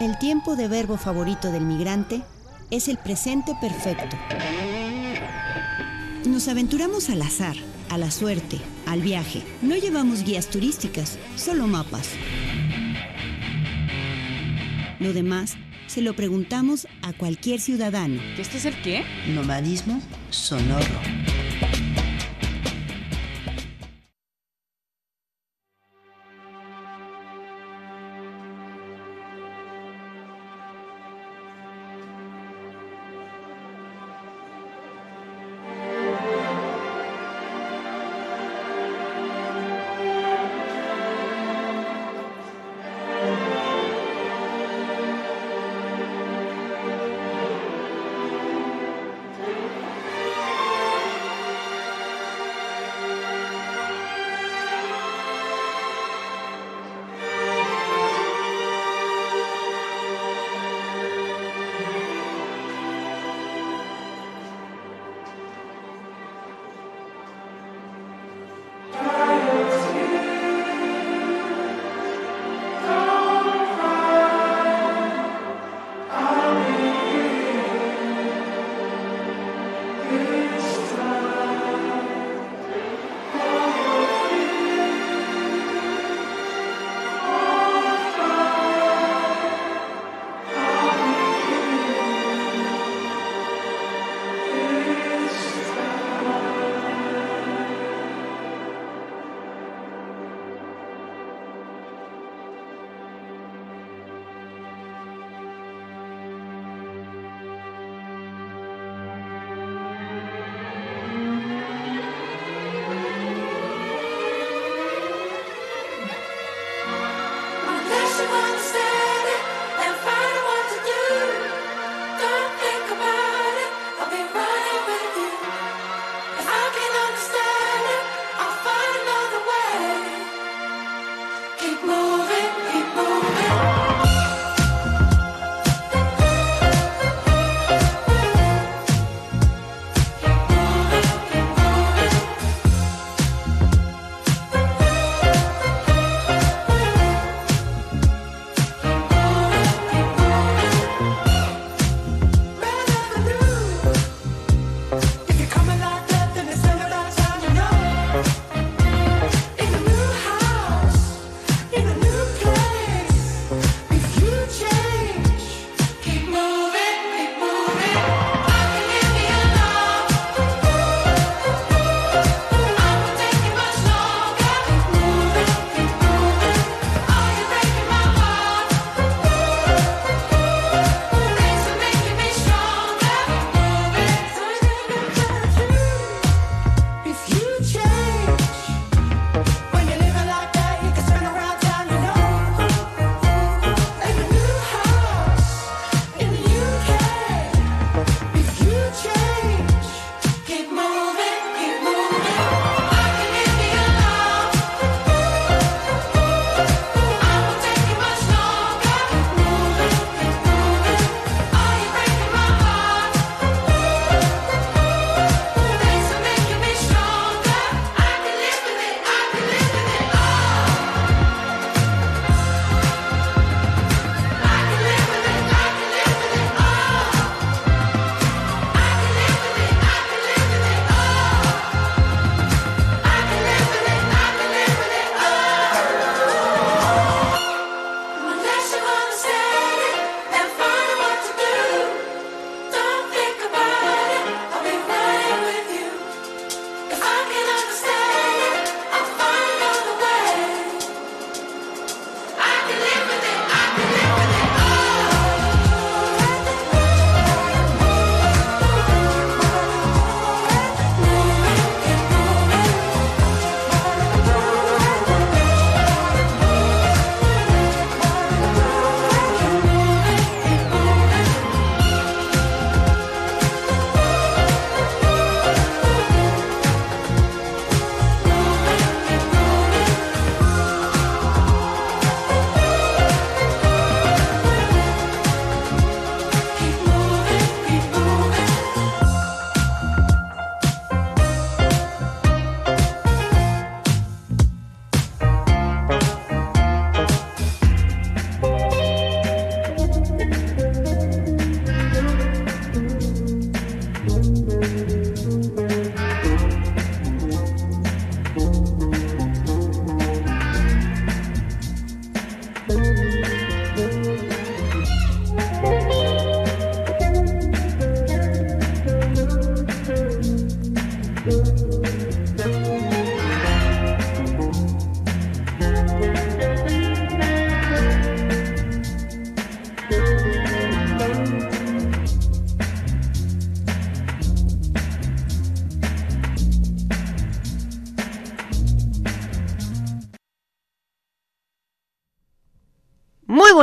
El tiempo de verbo favorito del migrante es el presente perfecto. Nos aventuramos al azar, a la suerte, al viaje. No llevamos guías turísticas, solo mapas. Lo demás se lo preguntamos a cualquier ciudadano. ¿Que este es el qué? Nomadismo sonoro.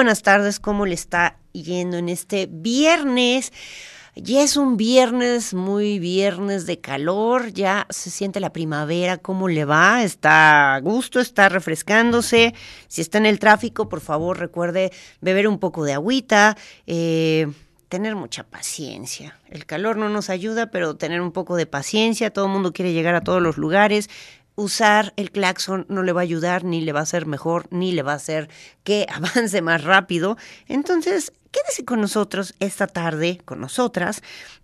Buenas tardes, ¿cómo le está yendo en este viernes? Ya es un viernes, muy viernes de calor, ya se siente la primavera, ¿cómo le va? Está a gusto, está refrescándose. Si está en el tráfico, por favor recuerde beber un poco de agüita, eh, tener mucha paciencia. El calor no nos ayuda, pero tener un poco de paciencia. Todo el mundo quiere llegar a todos los lugares usar el claxon no le va a ayudar, ni le va a hacer mejor, ni le va a hacer que avance más rápido. Entonces, quédese con nosotros esta tarde, con nosotras,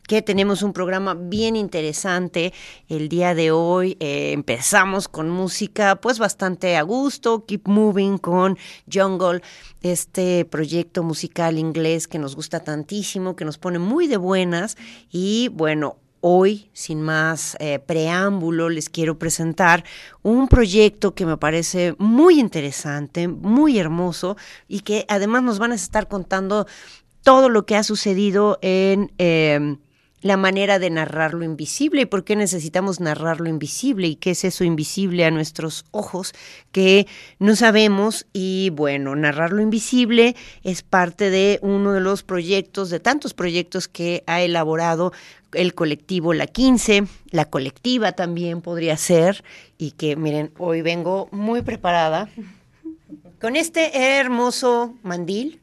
que tenemos un programa bien interesante. El día de hoy eh, empezamos con música pues bastante a gusto, Keep Moving con Jungle, este proyecto musical inglés que nos gusta tantísimo, que nos pone muy de buenas y bueno, Hoy, sin más eh, preámbulo, les quiero presentar un proyecto que me parece muy interesante, muy hermoso y que además nos van a estar contando todo lo que ha sucedido en... Em, la manera de narrar lo invisible y por qué necesitamos narrar lo invisible y qué es eso invisible a nuestros ojos que no sabemos. Y bueno, narrar lo invisible es parte de uno de los proyectos, de tantos proyectos que ha elaborado el colectivo La 15, la colectiva también podría ser y que miren, hoy vengo muy preparada con este hermoso mandil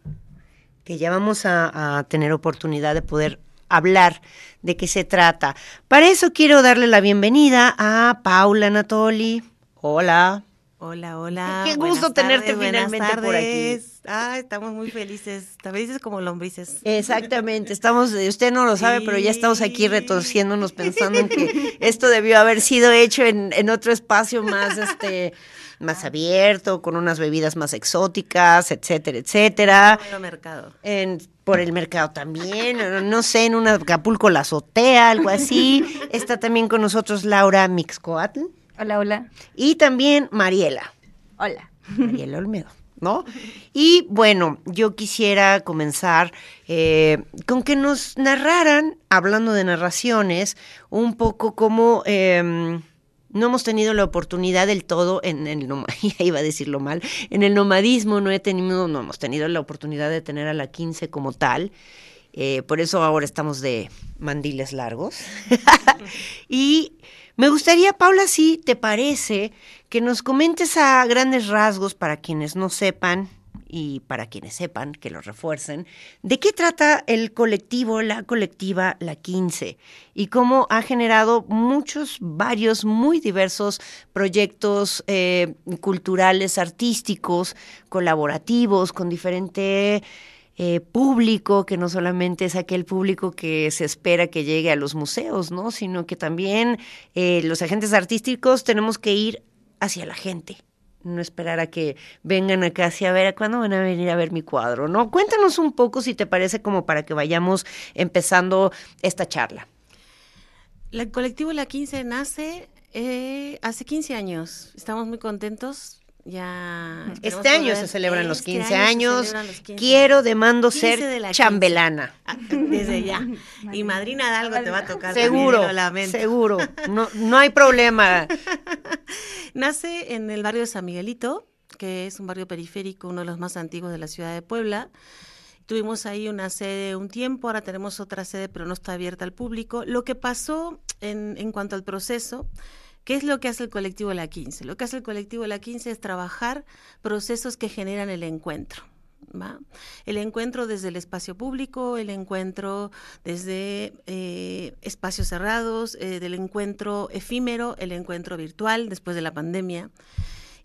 que ya vamos a, a tener oportunidad de poder hablar de qué se trata. Para eso quiero darle la bienvenida a Paula Anatoli. Hola. Hola, hola. Qué gusto tenerte finalmente por aquí. Ah, estamos muy felices, felices como lombrices. Exactamente, estamos, usted no lo sabe, pero ya estamos aquí retorciéndonos pensando en que esto debió haber sido hecho en, en otro espacio más, este, más abierto, con unas bebidas más exóticas, etcétera, etcétera. En el mercado. En, por el mercado también, no sé, en un Acapulco la azotea, algo así. Está también con nosotros Laura Mixcoatl. Hola, hola. Y también Mariela. Hola. Mariela Olmedo. ¿No? Y bueno, yo quisiera comenzar eh, con que nos narraran, hablando de narraciones, un poco como em, no hemos tenido la oportunidad del todo en el iba a decirlo mal, en el nomadismo no he tenido, no hemos tenido la oportunidad de tener a la 15 como tal. Eh, por eso ahora estamos de mandiles largos. y me gustaría, Paula, si te parece, que nos comentes a grandes rasgos para quienes no sepan y para quienes sepan, que lo refuercen, de qué trata el colectivo, la colectiva La 15 y cómo ha generado muchos, varios, muy diversos proyectos eh, culturales, artísticos, colaborativos, con diferente... Eh, público, que no solamente es aquel público que se espera que llegue a los museos, ¿no? Sino que también eh, los agentes artísticos tenemos que ir hacia la gente, no esperar a que vengan acá hacia a ver cuándo van a venir a ver mi cuadro, ¿no? Cuéntanos un poco si te parece como para que vayamos empezando esta charla. El colectivo La 15 nace eh, hace 15 años. Estamos muy contentos. Ya este año se celebran los 15 este años. Quiero, demando ser chambelana. Ah, desde ya. Y madrina de algo te va a tocar. Seguro, seguro. No, no hay problema. Nace en el barrio de San Miguelito, que es un barrio periférico, uno de los más antiguos de la ciudad de Puebla. Tuvimos ahí una sede un tiempo, ahora tenemos otra sede, pero no está abierta al público. Lo que pasó en, en cuanto al proceso, ¿qué es lo que hace el colectivo La 15? Lo que hace el colectivo La 15 es trabajar procesos que generan el encuentro. El encuentro desde el espacio público, el encuentro desde eh, espacios cerrados, eh, del encuentro efímero, el encuentro virtual después de la pandemia.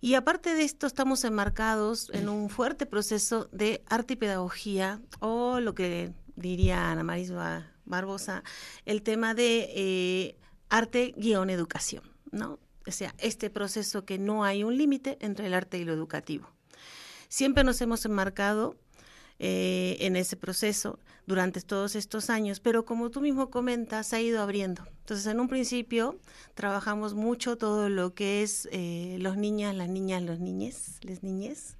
Y aparte de esto, estamos enmarcados en un fuerte proceso de arte y pedagogía, o lo que diría Ana Marisma Barbosa, el tema de eh, arte-educación, ¿no? O sea, este proceso que no hay un límite entre el arte y lo educativo. Siempre nos hemos enmarcado eh, en ese proceso durante todos estos años, pero como tú mismo comentas, ha ido abriendo. Entonces, en un principio trabajamos mucho todo lo que es eh, los niñas, las niñas, los niñes, les niñes.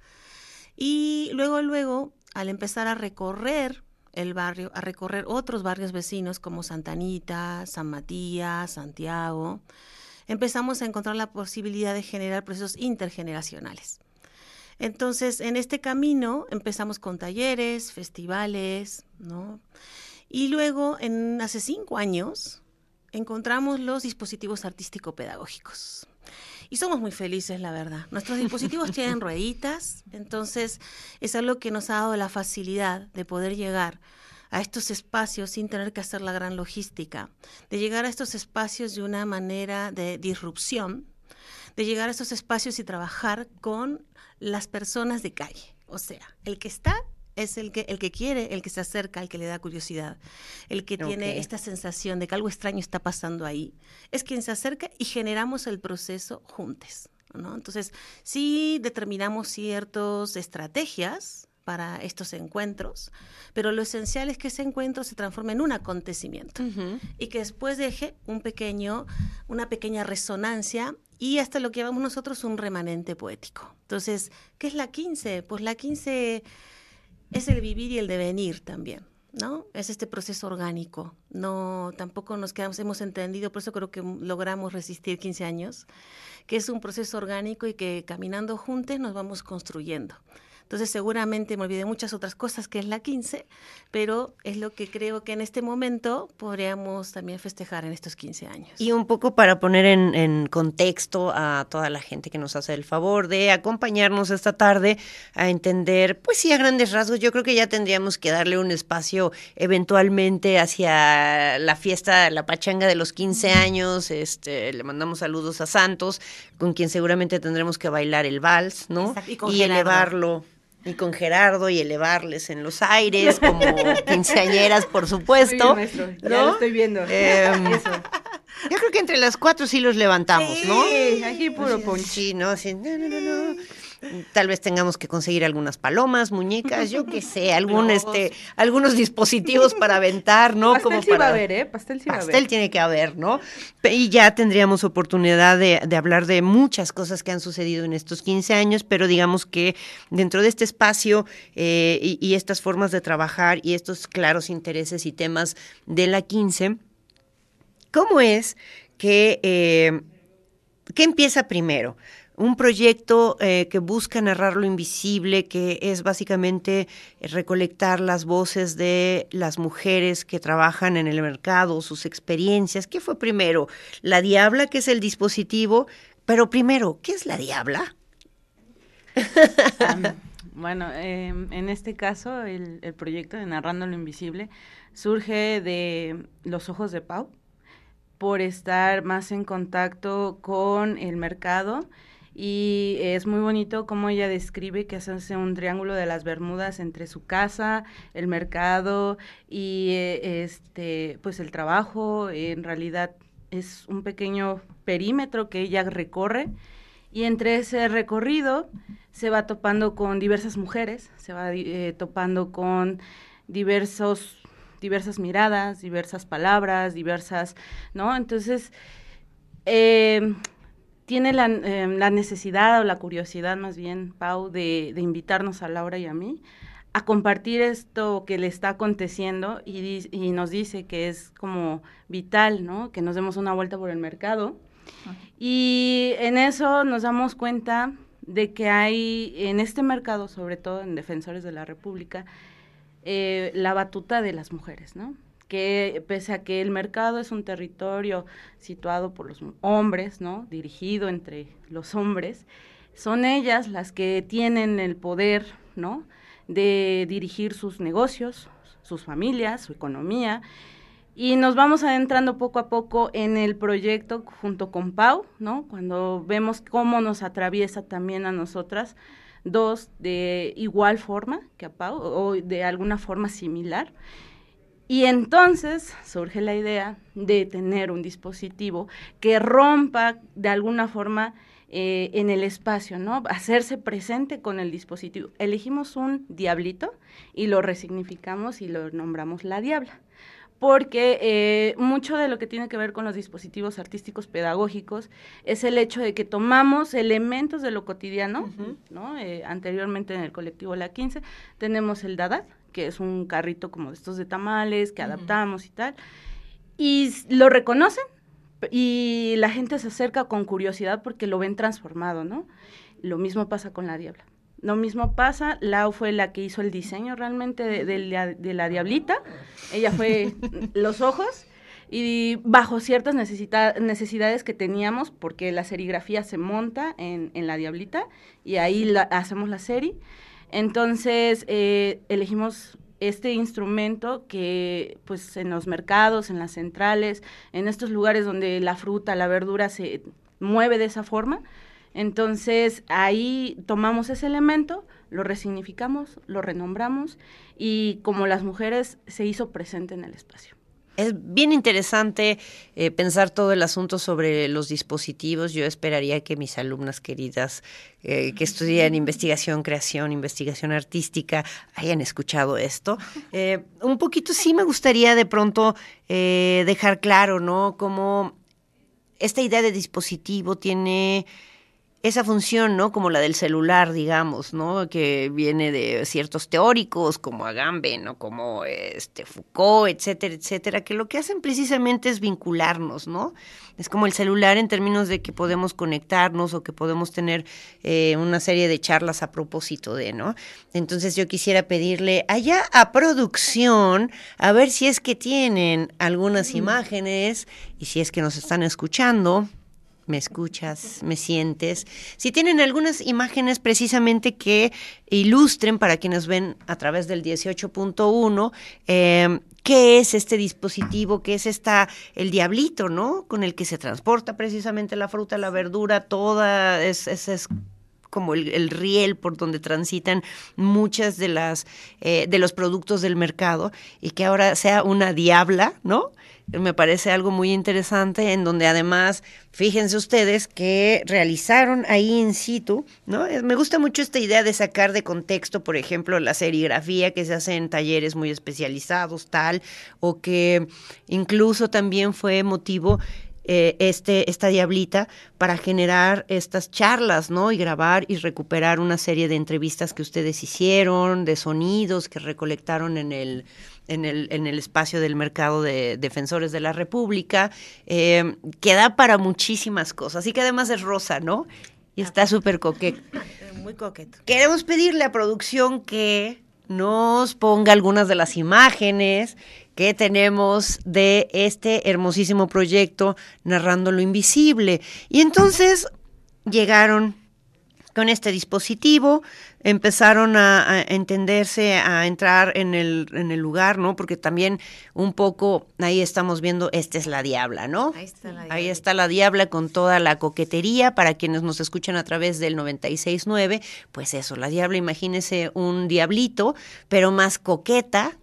Y luego, luego, al empezar a recorrer el barrio, a recorrer otros barrios vecinos como Santa Anita, San Matías, Santiago, empezamos a encontrar la posibilidad de generar procesos intergeneracionales. Entonces, en este camino empezamos con talleres, festivales, ¿no? Y luego, en, hace cinco años, encontramos los dispositivos artístico-pedagógicos. Y somos muy felices, la verdad. Nuestros dispositivos tienen rueditas, entonces es algo que nos ha dado la facilidad de poder llegar a estos espacios sin tener que hacer la gran logística, de llegar a estos espacios de una manera de disrupción, de llegar a estos espacios y trabajar con las personas de calle. O sea, el que está es el que, el que quiere, el que se acerca, el que le da curiosidad, el que tiene esta sensación de que algo extraño está pasando ahí, es quien se acerca y generamos el proceso juntos. ¿no? Entonces, sí determinamos ciertas estrategias para estos encuentros, pero lo esencial es que ese encuentro se transforme en un acontecimiento y que después deje un pequeño, una pequeña resonancia y hasta lo que llamamos nosotros un remanente poético. Entonces, ¿qué es la 15? Pues la 15 es el vivir y el devenir también. ¿no? Es este proceso orgánico. No, tampoco nos quedamos, hemos entendido, por eso creo que logramos resistir 15 años, que es un proceso orgánico y que caminando juntos nos vamos construyendo. Entonces seguramente me olvidé muchas otras cosas que es la 15, pero es lo que creo que en este momento podríamos también festejar en estos 15 años. Y un poco para poner en, contexto a toda la gente que nos hace el favor de acompañarnos esta tarde a entender, pues sí, a grandes rasgos, yo creo que ya tendríamos que darle un espacio eventualmente hacia la fiesta, la pachanga de los 15 años, este, le mandamos saludos a Santos, con quien seguramente tendremos que bailar el vals, ¿no? y elevarlo y con Gerardo y elevarles en los aires como quinceañeras, por supuesto. Ya lo estoy viendo. Em, yo creo que entre las cuatro sí los levantamos, ¿no? Sí, aquí puro ponche. Sí, no, sí, no, no, no. Tal vez tengamos que conseguir algunas palomas, muñecas, yo qué sé, algún este, algunos dispositivos para aventar, ¿no? Pastel Como sí va a haber, ¿eh? Pastel sí va a haber. Pastel tiene que haber, ¿no? Y ya tendríamos oportunidad de, hablar de muchas cosas que han sucedido en estos 15 años, pero digamos que dentro de este espacio eh, y, estas formas de trabajar y estos claros intereses y temas de la 15, ¿cómo es que, eh, ¿qué empieza primero? Un proyecto eh, que busca narrar lo invisible, que es básicamente recolectar las voces de las mujeres que trabajan en el mercado, sus experiencias. ¿Qué fue primero? La Diabla, que es el dispositivo, pero primero, ¿qué es la Diabla? bueno, em, en este caso, el, el proyecto de Narrando lo Invisible surge de los ojos de Pau, por estar más en contacto con el mercado y es muy bonito como ella describe que hace un triángulo de las Bermudas entre su casa, el mercado y eh, este pues el trabajo, en realidad es un pequeño perímetro que ella recorre y entre ese recorrido se va topando con diversas mujeres, se va eh, topando con diversos diversas miradas, diversas palabras, diversas, ¿no? Entonces, eh, tiene em, la, necesidad o la curiosidad más bien, Pau, de, invitarnos a Laura y a mí a compartir esto que le está aconteciendo y, y, nos dice que es como vital, ¿no? Que nos demos una vuelta por el mercado. Y en eso nos damos cuenta de que hay en este mercado, sobre todo en Defensores de la República, eh, la batuta de las mujeres, ¿no? Que pese a que el mercado es un territorio situado por los hombres, ¿no? Dirigido entre los hombres, son ellas las que tienen el poder, ¿no? De dirigir sus negocios, sus familias, su economía. Y nos vamos adentrando poco a poco en el proyecto junto con Pau, ¿no? Cuando vemos cómo nos atraviesa también a nosotras, dos de igual forma que a Pau, o de alguna forma similar. Y entonces surge la idea de tener un dispositivo que rompa de alguna forma eh, en el espacio, ¿no? Hacerse presente con el dispositivo. Elegimos un diablito y lo resignificamos y lo nombramos la diabla. Porque eh, mucho de lo que tiene que ver con los dispositivos artísticos pedagógicos es el hecho de que tomamos elementos de lo cotidiano, ¿no? Eh, anteriormente en el colectivo La 15 tenemos el Dada, que es un carrito como de estos de tamales que adaptamos y tal. Y lo reconocen y la gente se acerca con curiosidad porque lo ven transformado, ¿no? Lo mismo pasa con la diabla. Lo mismo pasa, Lau fue la que hizo el diseño realmente de, la, diablita, ella fue los ojos y bajo ciertas necesidades que teníamos, porque la serigrafía se monta en, la diablita y ahí la, hacemos la serie. Entonces eh, elegimos este instrumento que pues en los mercados, en las centrales, en estos lugares donde la fruta, la verdura se mueve de esa forma, entonces ahí tomamos ese elemento, lo resignificamos, lo renombramos y como las mujeres se hizo presente en el espacio. Es bien interesante eh, pensar todo el asunto sobre los dispositivos. Yo esperaría que mis alumnas queridas eh, que estudian investigación, creación, investigación artística hayan escuchado esto. Eh, un poquito sí me gustaría de pronto dejar claro, ¿no? Cómo esta idea de dispositivo tiene esa función, ¿no? Como la del celular, digamos, ¿no? Que viene de ciertos teóricos como Agamben, ¿no? Como este Foucault, etcétera, etcétera, que lo que hacen precisamente es vincularnos, ¿no? Es como el celular en términos de que podemos conectarnos o que podemos tener eh, una serie de charlas a propósito de, ¿no? Entonces yo quisiera pedirle allá a producción a ver si es que tienen algunas imágenes y si es que nos están escuchando me escuchas, me sientes. Si tienen algunas imágenes precisamente que ilustren para quienes ven a través del 18.1, eh, qué es este dispositivo, qué es esta, el diablito, ¿no? Con el que se transporta precisamente la fruta, la verdura, toda, es, es, como el, riel por donde transitan muchas de las eh, de los productos del mercado y que ahora sea una diabla, ¿no? Me parece algo muy interesante en donde además, fíjense ustedes que realizaron ahí in situ, ¿no? Eh, me gusta mucho esta idea de sacar de contexto, por ejemplo, la serigrafía que se hace en talleres muy especializados, tal, o que incluso también fue motivo eh, este, esta diablita para generar estas charlas, ¿no? Y grabar y recuperar una serie de entrevistas que ustedes hicieron, de sonidos que recolectaron en el en el, en el espacio del mercado de defensores de la República, eh, que da para muchísimas cosas y que además es rosa, ¿no? Y está súper coqueto. Muy coqueto. Queremos pedirle a producción que nos ponga algunas de las imágenes que tenemos de este hermosísimo proyecto Narrando lo Invisible. Y entonces llegaron con este dispositivo, empezaron a, entenderse, a entrar en el, en el lugar, ¿no? Porque también un poco ahí estamos viendo, esta es la diabla, ¿no? Ahí está la diabla. Ahí está la diabla con toda la coquetería, para quienes nos escuchan a través del 96.9, pues eso, la diabla, imagínese un diablito, pero más coqueta,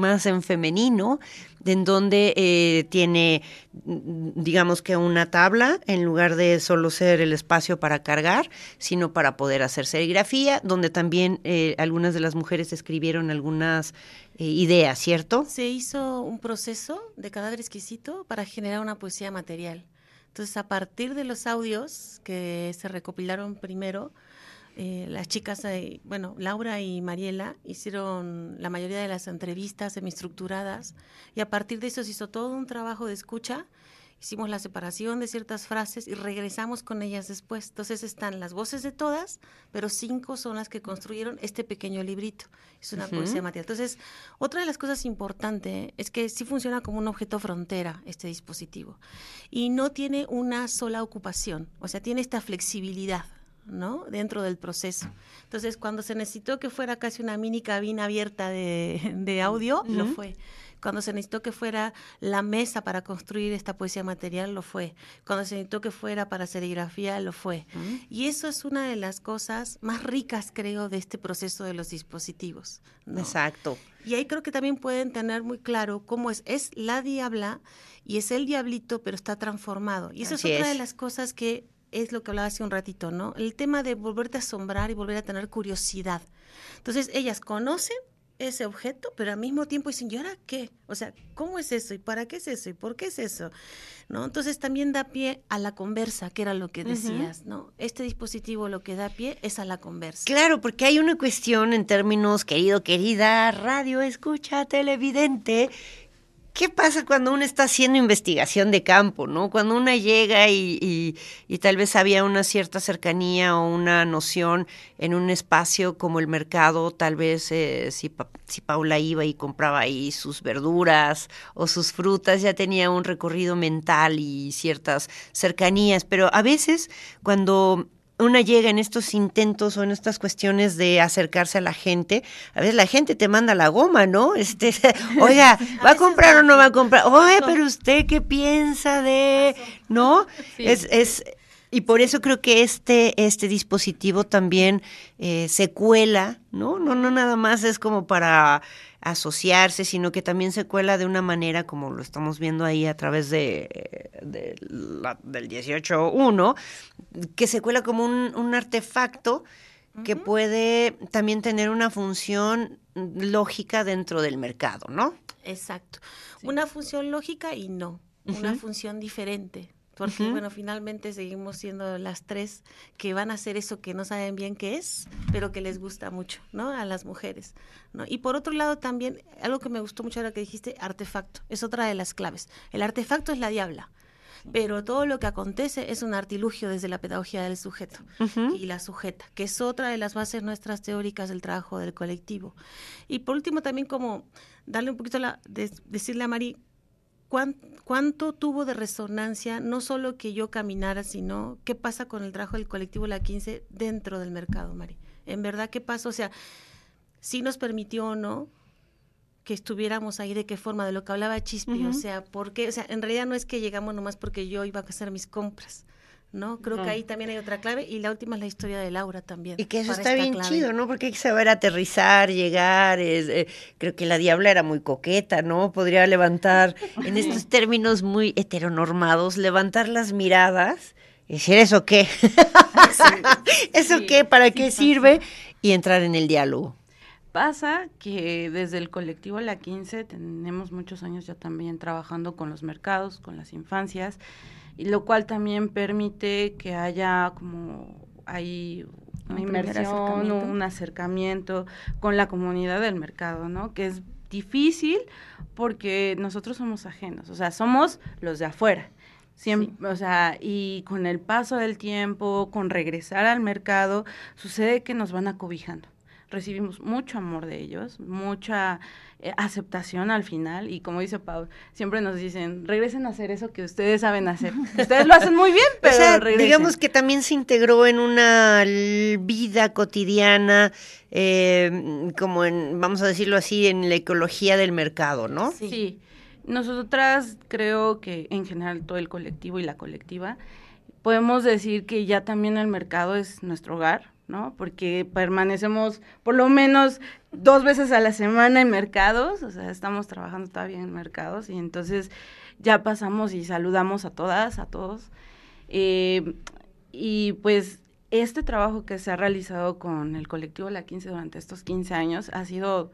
más en femenino, en donde eh, tiene, digamos que una tabla, en lugar de solo ser el espacio para cargar, sino para poder hacer serigrafía, donde también eh, algunas de las mujeres escribieron algunas eh, ideas, ¿cierto? Se hizo un proceso de cadáver exquisito para generar una poesía material. Entonces, a partir de los audios que se recopilaron primero, eh, las chicas, eh, bueno, Laura y Mariela hicieron la mayoría de las entrevistas semiestructuradas y a partir de eso se hizo todo un trabajo de escucha. Hicimos la separación de ciertas frases y regresamos con ellas después. Entonces están las voces de todas, pero cinco son las que construyeron este pequeño librito. Es una poesía material. Entonces, otra de las cosas importantes es que sí funciona como un objeto frontera este dispositivo y no tiene una sola ocupación, o sea, tiene esta flexibilidad. ¿No? Dentro del proceso. Entonces, cuando se necesitó que fuera casi una mini cabina abierta de, audio, lo fue. Cuando se necesitó que fuera la mesa para construir esta poesía material, lo fue. Cuando se necesitó que fuera para serigrafía, lo fue. Y eso es una de las cosas más ricas, creo, de este proceso de los dispositivos. Exacto. Y ahí creo que también pueden tener muy claro cómo es, es la diabla y es el diablito, pero está transformado. Y eso es otra de las cosas que es lo que hablaba hace un ratito, ¿no? El tema de volverte a asombrar y volver a tener curiosidad. Entonces, ellas conocen ese objeto, pero al mismo tiempo dicen, ¿y ahora qué? O sea, ¿cómo es eso? ¿Y para qué es eso? ¿Y por qué es eso? ¿No? Entonces también da pie a la conversa, que era lo que decías, ¿no? Este dispositivo lo que da pie es a la conversa. Claro, porque hay una cuestión en términos, querido, querida, radio, escucha, televidente, ¿qué pasa cuando uno está haciendo investigación de campo, no? Cuando uno llega y, tal vez había una cierta cercanía o una noción en un espacio como el mercado, tal vez eh, si, si Paula iba y compraba ahí sus verduras o sus frutas, ya tenía un recorrido mental y ciertas cercanías, pero a veces cuando una llega en estos intentos o en estas cuestiones de acercarse a la gente, a veces la gente te manda la goma, ¿no? Este, oiga, ¿va a comprar o no va a comprar? Oye, pero usted qué piensa de, ¿no? Es, es, y por eso creo que este, este dispositivo también eh, se cuela, ¿no? No, no nada más es como para asociarse, sino que también se cuela de una manera como lo estamos viendo ahí a través de, del 18.1, que se cuela como un, artefacto que puede también tener una función lógica dentro del mercado, ¿no? Exacto. Una función lógica y no, una función diferente porque bueno, finalmente seguimos siendo las tres que van a hacer eso que no saben bien qué es, pero que les gusta mucho, ¿no? A las mujeres, ¿no? Y por otro lado también, algo que me gustó mucho ahora que dijiste, artefacto, es otra de las claves. El artefacto es la diabla. Pero todo lo que acontece es un artilugio desde la pedagogía del sujeto y la sujeta, que es otra de las bases nuestras teóricas del trabajo del colectivo. Y por último, también como darle un poquito la, decirle a Mari cuánto tuvo de resonancia, no solo que yo caminara, sino qué pasa con el trabajo del colectivo La 15 dentro del mercado, Mari. En verdad, ¿qué pasa? O sea, si nos permitió o no que estuviéramos ahí, de qué forma, de lo que hablaba Chispi, o sea, porque, o sea, en realidad no es que llegamos nomás porque yo iba a hacer mis compras, ¿no? Creo que ahí también hay otra clave y la última es la historia de Laura también. Y que eso está bien chido, ¿no? Porque hay que saber aterrizar, llegar, es, eh, creo que la diabla era muy coqueta, ¿no? Podría levantar, en estos términos muy heteronormados, levantar las miradas y decir, ¿eso qué? ¿Eso qué? ¿Para qué sirve? Y entrar en el diálogo. Pasa que desde el colectivo La 15 tenemos muchos años ya también trabajando con los mercados, con las infancias, y lo cual también permite que haya como hay una inmersión, un acercamiento con la comunidad del mercado, ¿no? Que es difícil porque nosotros somos ajenos, o sea, somos los de afuera. Siempre, O sea, y con el paso del tiempo, con regresar al mercado, sucede que nos van acobijando recibimos mucho amor de ellos, mucha eh, aceptación al final y como dice Pau, siempre nos dicen, regresen a hacer eso que ustedes saben hacer. ustedes lo hacen muy bien, pero digamos que también se integró en una vida cotidiana, eh, como en, vamos a decirlo así, en la ecología del mercado, ¿no? Sí. sí. Nosotras creo que en general todo el colectivo y la colectiva podemos decir que ya también el mercado es nuestro hogar, ¿no? Porque permanecemos por lo menos dos veces a la semana en mercados, o sea, estamos trabajando todavía en mercados y entonces ya pasamos y saludamos a todas, a todos. Eh, y pues este trabajo que se ha realizado con el colectivo La 15 durante estos 15 años ha sido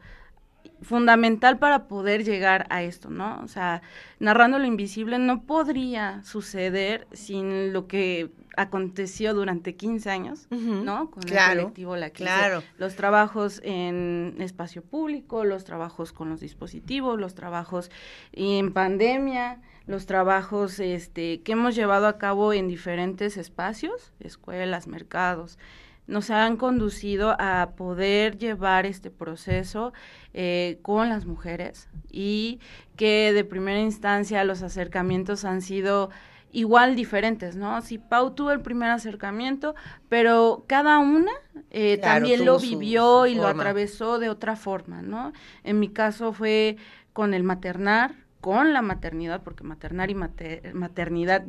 fundamental para poder llegar a esto, ¿no? O sea, narrando lo invisible no podría suceder sin lo que aconteció durante 15 años, ¿no? Con el colectivo La 15. Claro. Los trabajos en espacio público, los trabajos con los dispositivos, los trabajos en pandemia, los trabajos este, que hemos llevado a cabo en diferentes espacios, escuelas, mercados, nos han conducido a poder llevar este proceso eh, con las mujeres y que de primera instancia los acercamientos han sido igual diferentes, ¿no? Si Pau tuvo el primer acercamiento, pero cada una eh, también lo vivió y lo atravesó de otra forma, ¿no? En mi caso fue con el maternar, con la maternidad, porque maternar y maternidad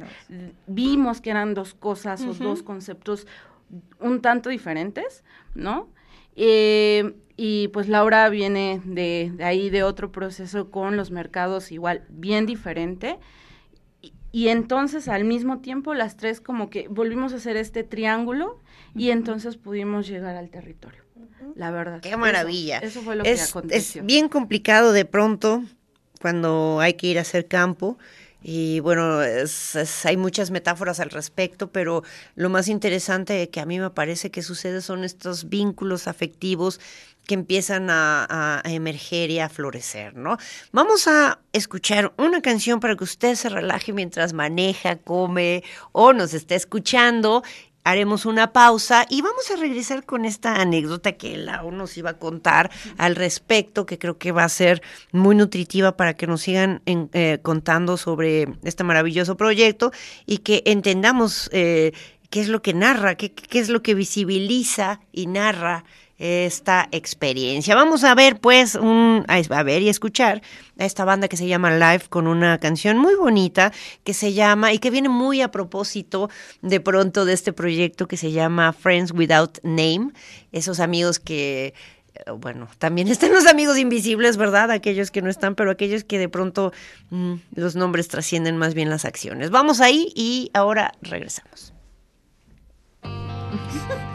vimos que eran dos cosas o dos conceptos un tanto diferentes, ¿no? Eh, y pues Laura viene de, ahí de otro proceso con los mercados igual bien diferente. Y, entonces al mismo tiempo las tres como que volvimos a hacer este triángulo y entonces pudimos llegar al territorio. La verdad. Qué maravilla. Eso, fue lo que aconteció. Es bien complicado de pronto cuando hay que ir a hacer campo y bueno, hay muchas metáforas al respecto, pero lo más interesante que a mí me parece que sucede son estos vínculos afectivos que empiezan a, a, emerger y a florecer, ¿no? Vamos a escuchar una canción para que usted se relaje mientras maneja, come o nos esté escuchando haremos una pausa y vamos a regresar con esta anécdota que Lau nos iba a contar al respecto, que creo que va a ser muy nutritiva para que nos sigan eh, contando sobre este maravilloso proyecto y que entendamos eh, qué es lo que narra, qué, qué es lo que visibiliza y narra esta experiencia. Vamos a ver, pues, un, a ver y escuchar a esta banda que se llama Live con una canción muy bonita que se llama y que viene muy a propósito de pronto de este proyecto que se llama Friends Without Name. Esos amigos que eh, bueno, también están los amigos invisibles, ¿verdad? Aquellos que no están, pero aquellos que de pronto mm, los nombres trascienden más bien las acciones. Vamos ahí y ahora regresamos.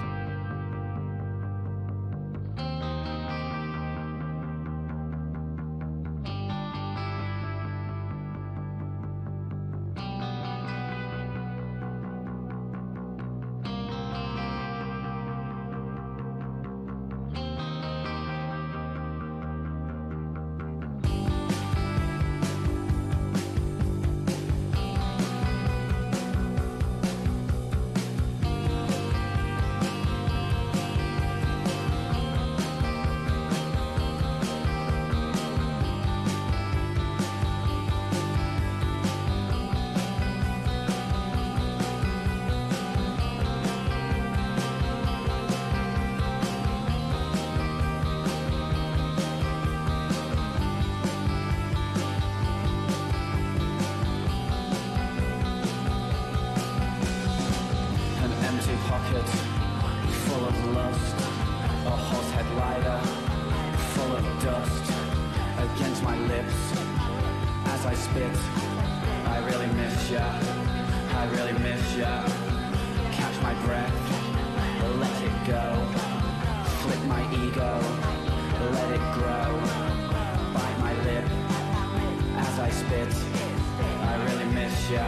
miss ya.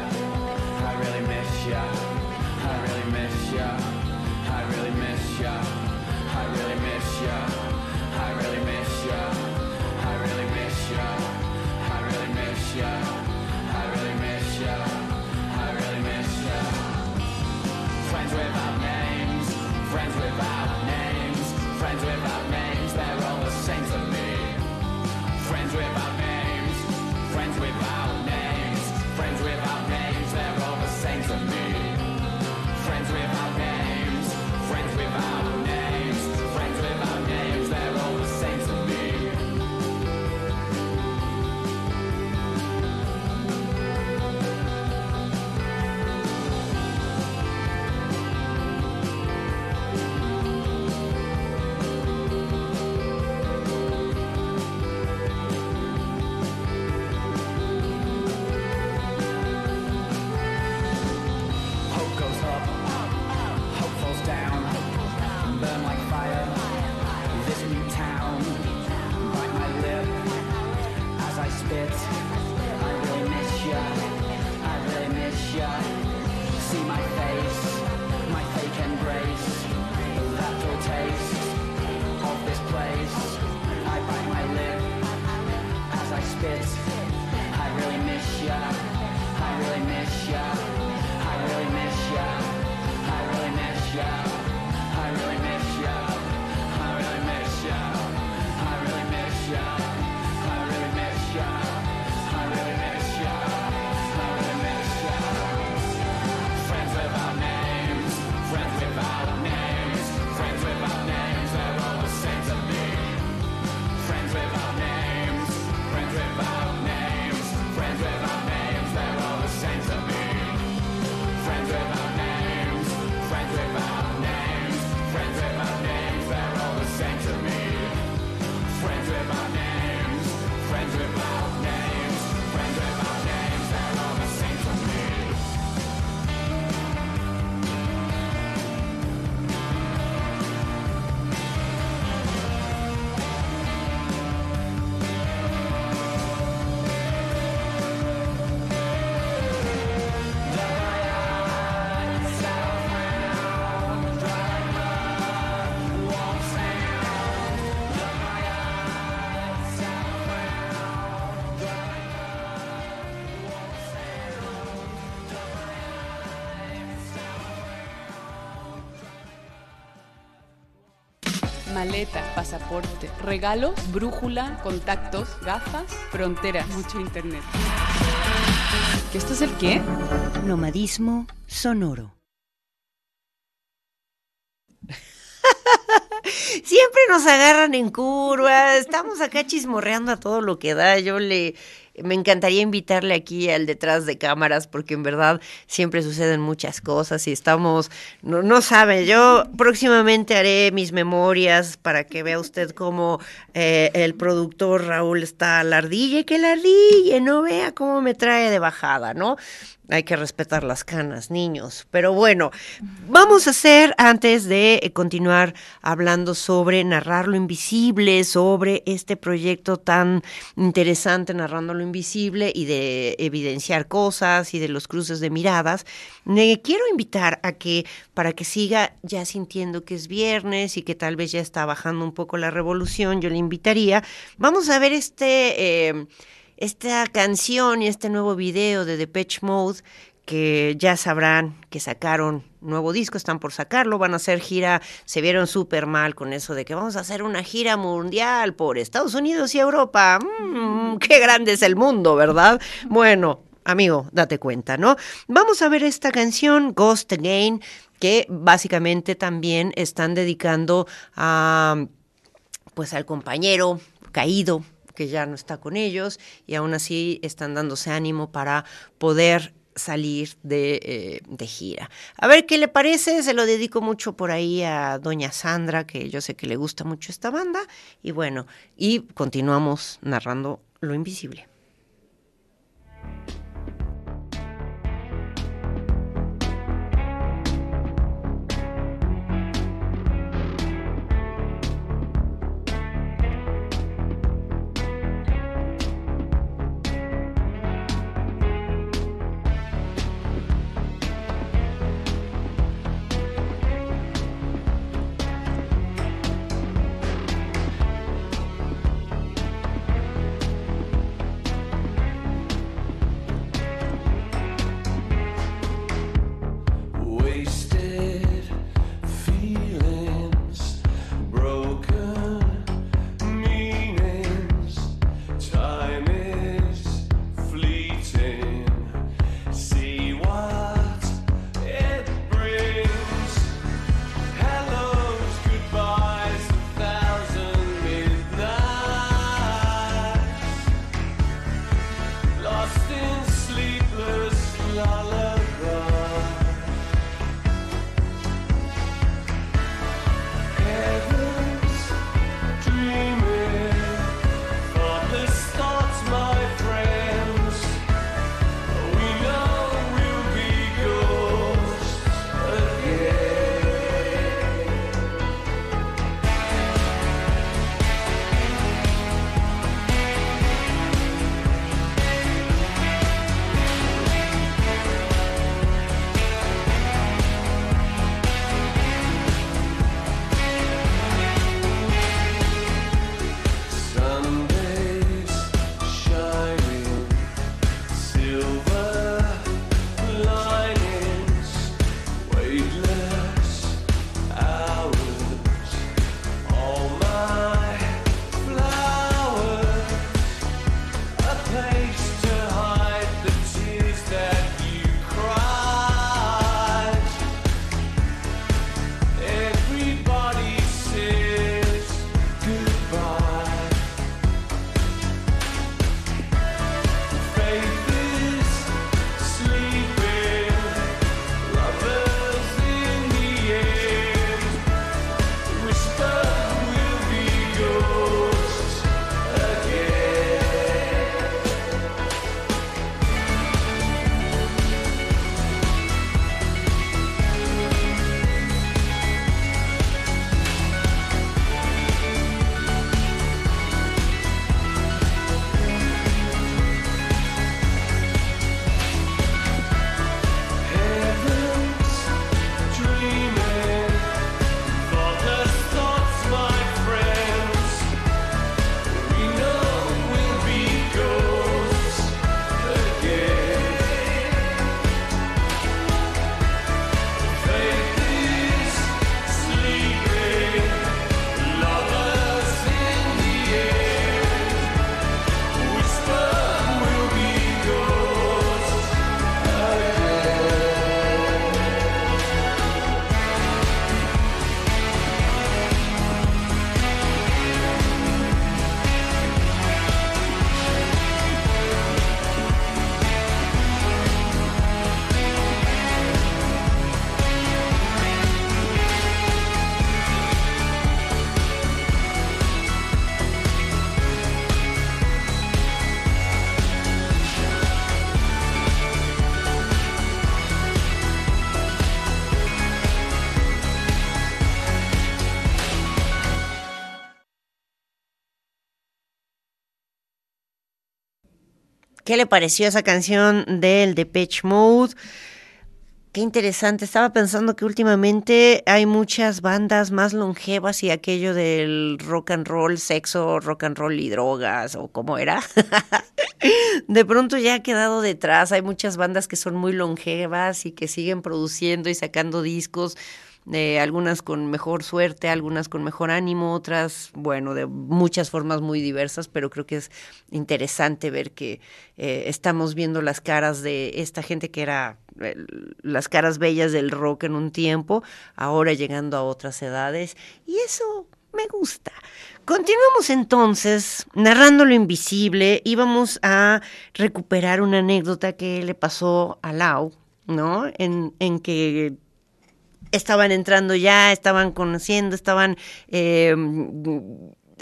I really miss ya. I really miss ya. I really miss ya. I really miss ya. I really miss ya. I really miss ya. I really miss ya. I really miss ya. I really miss ya. Friends without names. Friends without names. Friends without maleta, pasaporte, regalos, brújula, contactos, gafas, fronteras, mucho internet. ¿Que esto es el qué? Nomadismo sonoro. Siempre nos agarran en curva, estamos acá chismorreando a todo lo que da. Yo le me encantaría invitarle aquí al detrás de cámaras porque en verdad siempre suceden muchas cosas y estamos, no, no sabe, yo próximamente haré mis memorias para que vea usted cómo eh, el productor Raúl está la ardilla, que la ardilla, no vea cómo me trae de bajada, ¿no? Hay que respetar las canas, niños. Pero bueno, vamos a hacer, antes de eh, continuar hablando sobre narrar lo invisible, sobre este proyecto tan interesante, narrando lo invisible y de evidenciar cosas y de los cruces de miradas, quiero invitar a que, para que siga ya sintiendo que es viernes y que tal vez ya está bajando un poco la revolución, yo le invitaría, vamos a ver este... Eh, esta canción y este nuevo video de Depeche Mode que ya sabrán que sacaron nuevo disco, están por sacarlo, van a hacer gira, se vieron súper mal con eso de que vamos a hacer una gira mundial por Estados Unidos y Europa. Mm, qué grande es el mundo, ¿verdad? Bueno, amigo, date cuenta, ¿no? Vamos a ver esta canción, Ghost Again, que básicamente también están dedicando a pues al compañero caído que ya no está con ellos y aún así están dándose ánimo para poder salir de, eh, de, gira. A ver qué le parece, se lo dedico mucho por ahí a doña Sandra, que yo sé que le gusta mucho esta banda, y bueno, y continuamos narrando lo invisible. ¿Qué le pareció esa canción del Depeche Mode? Qué interesante. Estaba pensando que últimamente hay muchas bandas más longevas y aquello del rock and roll, sexo, rock and roll y drogas, o cómo era. de pronto ya ha quedado detrás. Hay muchas bandas que son muy longevas y que siguen produciendo y sacando discos de algunas con mejor suerte, algunas con mejor ánimo, otras, bueno, de muchas formas muy diversas, pero creo que es interesante ver que eh, estamos viendo las caras de esta gente que era eh, las caras bellas del rock en un tiempo, ahora llegando a otras edades, y eso me gusta. Continuamos entonces narrando lo invisible y vamos a recuperar una anécdota que le pasó a Lau, ¿no? En, en que estaban entrando ya, estaban conociendo, estaban eh,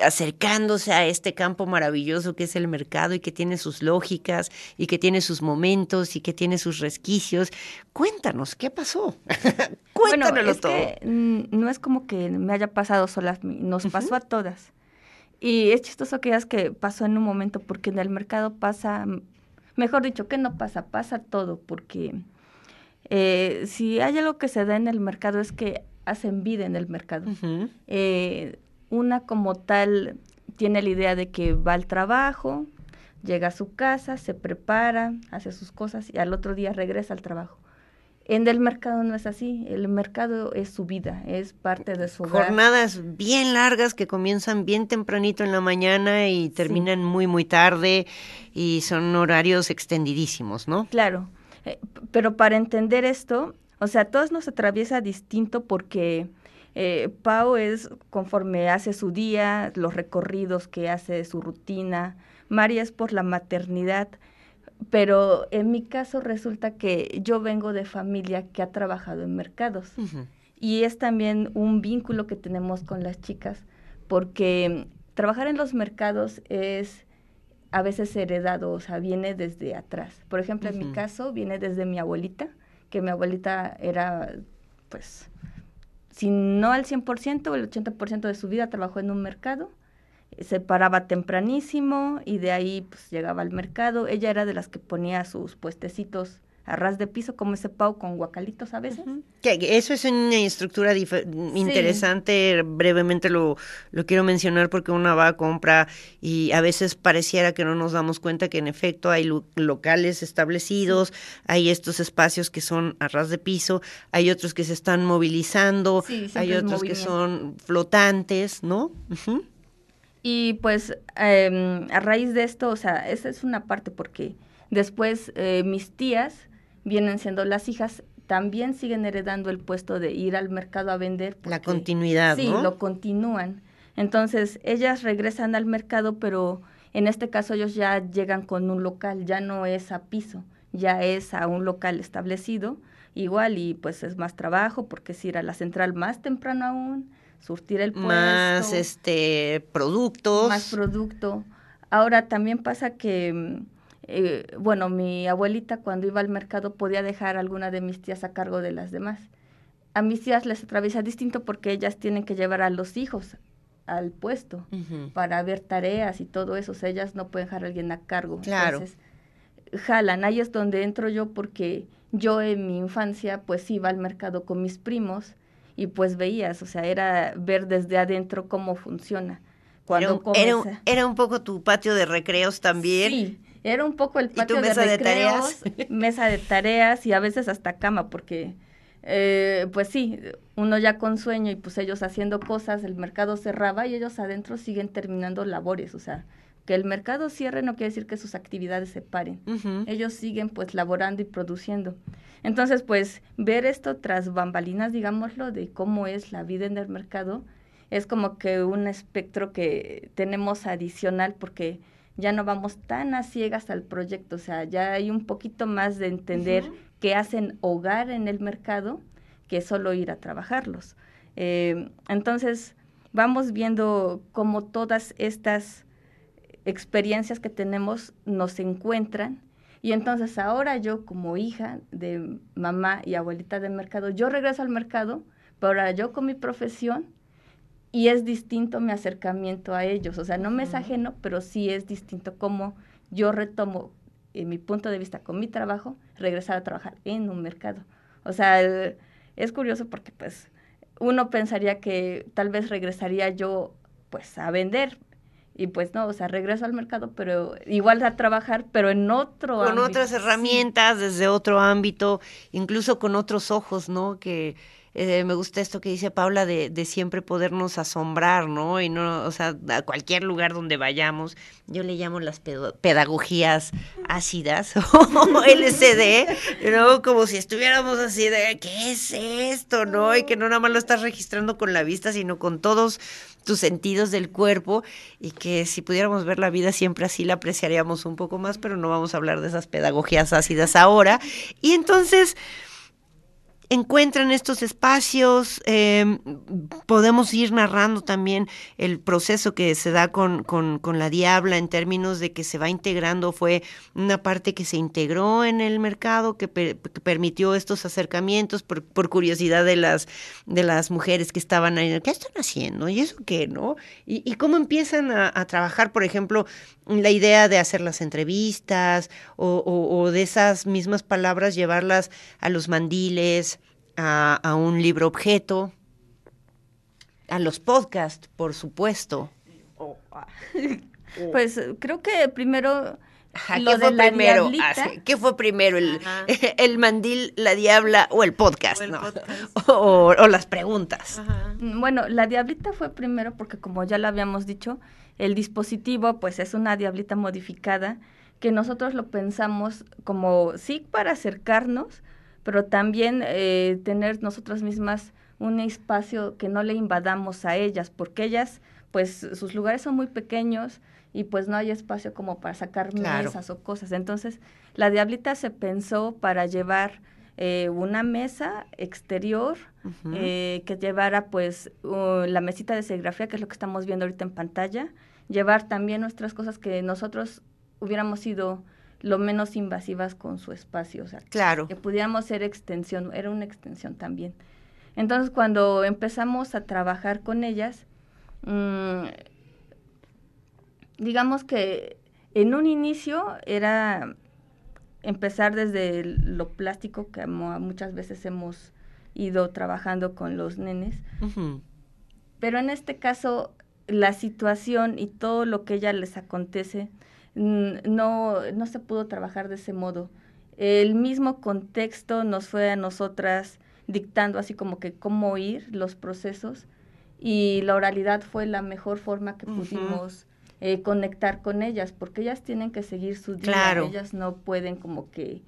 acercándose a este campo maravilloso que es el mercado y que tiene sus lógicas y que tiene sus momentos y que tiene sus resquicios. Cuéntanos, ¿qué pasó? Cuéntanoslo todo. no es como que me haya pasado sola, nos pasó a todas. Y es chistoso que digas que pasó en un momento, porque en el mercado pasa, mejor dicho, que no pasa, pasa todo, porque eh, si hay algo que se da en el mercado es que hacen vida en el mercado. eh, una como tal tiene la idea de que va al trabajo, llega a su casa, se prepara, hace sus cosas y al otro día regresa al trabajo. En el mercado no es así, el mercado es su vida, es parte de su hogar. Jornadas bien largas que comienzan bien tempranito en la mañana y terminan muy, muy tarde y son horarios extendidísimos, ¿no? Claro. Eh, pero para entender esto, o sea, todos nos atraviesa distinto porque eh, Pau es conforme hace su día, los recorridos que hace, su rutina. María es por la maternidad. Pero en mi caso resulta que yo vengo de familia que ha trabajado en mercados. Y es también un vínculo que tenemos con las chicas, porque trabajar en los mercados es a veces heredado, o sea, viene desde atrás. Por ejemplo, en mi caso, viene desde mi abuelita, que mi abuelita era, pues, si no al 100%, el 80% de su vida trabajó en un mercado, se paraba tempranísimo y de ahí pues llegaba al mercado. Ella era de las que ponía sus puestecitos a ras de piso, como ese pau con guacalitos a veces. que eso es una estructura interesante, brevemente lo, lo quiero mencionar porque uno va a compra y a veces pareciera que no nos damos cuenta que en efecto hay locales establecidos, hay estos espacios que son a ras de piso, hay otros que se están movilizando, hay otros que son flotantes, ¿no? Y pues em, a raíz de esto, o sea, esa es una parte porque después eh, mis tías vienen siendo las hijas, también siguen heredando el puesto de ir al mercado a vender. La continuidad, sí, lo continúan. Entonces, ellas regresan al mercado, pero en este caso ellos ya llegan con un local, ya no es a piso, ya es a un local establecido, igual, y pues es más trabajo, porque es ir a la central más temprano aún, surtir el puesto. Más, este, productos. Más producto. Ahora, también pasa que mm, eh, bueno, mi abuelita cuando iba al mercado podía dejar a alguna de mis tías a cargo de las demás. A mis tías les atraviesa distinto porque ellas tienen que llevar a los hijos al puesto para ver tareas y todo eso. O sea, ellas no pueden dejar a alguien a cargo. Claro. Entonces, jalan. Ahí es donde entro yo porque yo en mi infancia pues iba al mercado con mis primos y pues veías, o sea, era ver desde adentro cómo funciona. Cuando era, un, era un poco tu patio de recreos también. Sí, era un poco el patio mesa de, tareas, mesa de tareas y a veces hasta cama, porque eh, pues sí, uno ya con sueño y pues ellos haciendo cosas, el mercado cerraba y ellos adentro siguen terminando labores, o sea, que el mercado cierre no quiere decir que sus actividades se paren. Ellos siguen pues laborando y produciendo. Entonces, pues ver esto tras bambalinas, digámoslo, de cómo es la vida en el mercado, es como que un espectro que tenemos adicional porque ya no vamos tan a ciegas al proyecto, o sea, ya hay un poquito más de entender qué hacen hogar en el mercado que solo ir a trabajarlos. Eh, entonces, vamos viendo cómo todas estas experiencias que tenemos nos encuentran y entonces ahora yo como hija de mamá y abuelita de mercado, yo regreso al mercado, pero ahora yo con mi profesión y es distinto mi acercamiento a ellos. O sea, no me es ajeno, pero sí es distinto como yo retomo en mi punto de vista, con mi trabajo, regresar a trabajar en un mercado. O sea, es curioso porque pues uno pensaría que tal vez regresaría yo pues a vender, y pues no, o sea, regreso al mercado, pero igual a trabajar, pero en otro Con otras herramientas, desde otro ámbito, incluso con otros ojos, ¿no? Que eh, me gusta esto que dice Paula de, de, siempre podernos asombrar, ¿no? Y no, o sea, a cualquier lugar donde vayamos, yo le llamo las pedagogías ácidas o LCD, ¿no? Como si estuviéramos así de, ¿qué es esto, no? Y que no nada más lo estás registrando con la vista, sino con todos tus sentidos del cuerpo y que si pudiéramos ver la vida siempre así la apreciaríamos un poco más, pero no vamos a hablar de esas pedagogías ácidas ahora. Y entonces encuentran estos espacios, em, podemos ir narrando también el proceso que se da con, con, la Diabla en términos de que se va integrando, fue una parte que se integró en el mercado, que, permitió estos acercamientos por, curiosidad de las, de las mujeres que estaban ahí, ¿qué están haciendo? ¿Y eso qué? ¿No? Y, cómo empiezan a, trabajar, por ejemplo, la idea de hacer las entrevistas o, o de esas mismas palabras llevarlas a los mandiles, a, un libro objeto, a los podcasts, por supuesto. Pues creo que primero ¿Qué fue primero? Ah, ¿Qué fue primero? El, el, mandil, la diabla o el podcast? O, las preguntas. Bueno, la diablita fue primero porque como ya lo habíamos dicho, el dispositivo pues es una diablita modificada que nosotros lo pensamos como sí para acercarnos, pero también eh, tener nosotras mismas un espacio que no le invadamos a ellas, porque ellas, pues sus lugares son muy pequeños y pues no hay espacio como para sacar mesas o cosas. Entonces, la diablita se pensó para llevar eh, una mesa exterior eh, que llevara pues la mesita de serigrafía, que es lo que estamos viendo ahorita en pantalla, llevar también nuestras cosas que nosotros hubiéramos sido lo menos invasivas con su espacio, o sea, claro. que pudiéramos ser extensión, era una extensión también. Entonces, cuando empezamos a trabajar con ellas, mmm, digamos que en un inicio era empezar desde lo plástico, que muchas veces hemos ido trabajando con los nenes, pero en este caso la situación y todo lo que ella les acontece no, no se pudo trabajar de ese modo. El mismo contexto nos fue a nosotras dictando así como que cómo ir los procesos y la oralidad fue la mejor forma que pudimos eh, conectar con ellas porque ellas tienen que seguir su día, ellas no pueden como que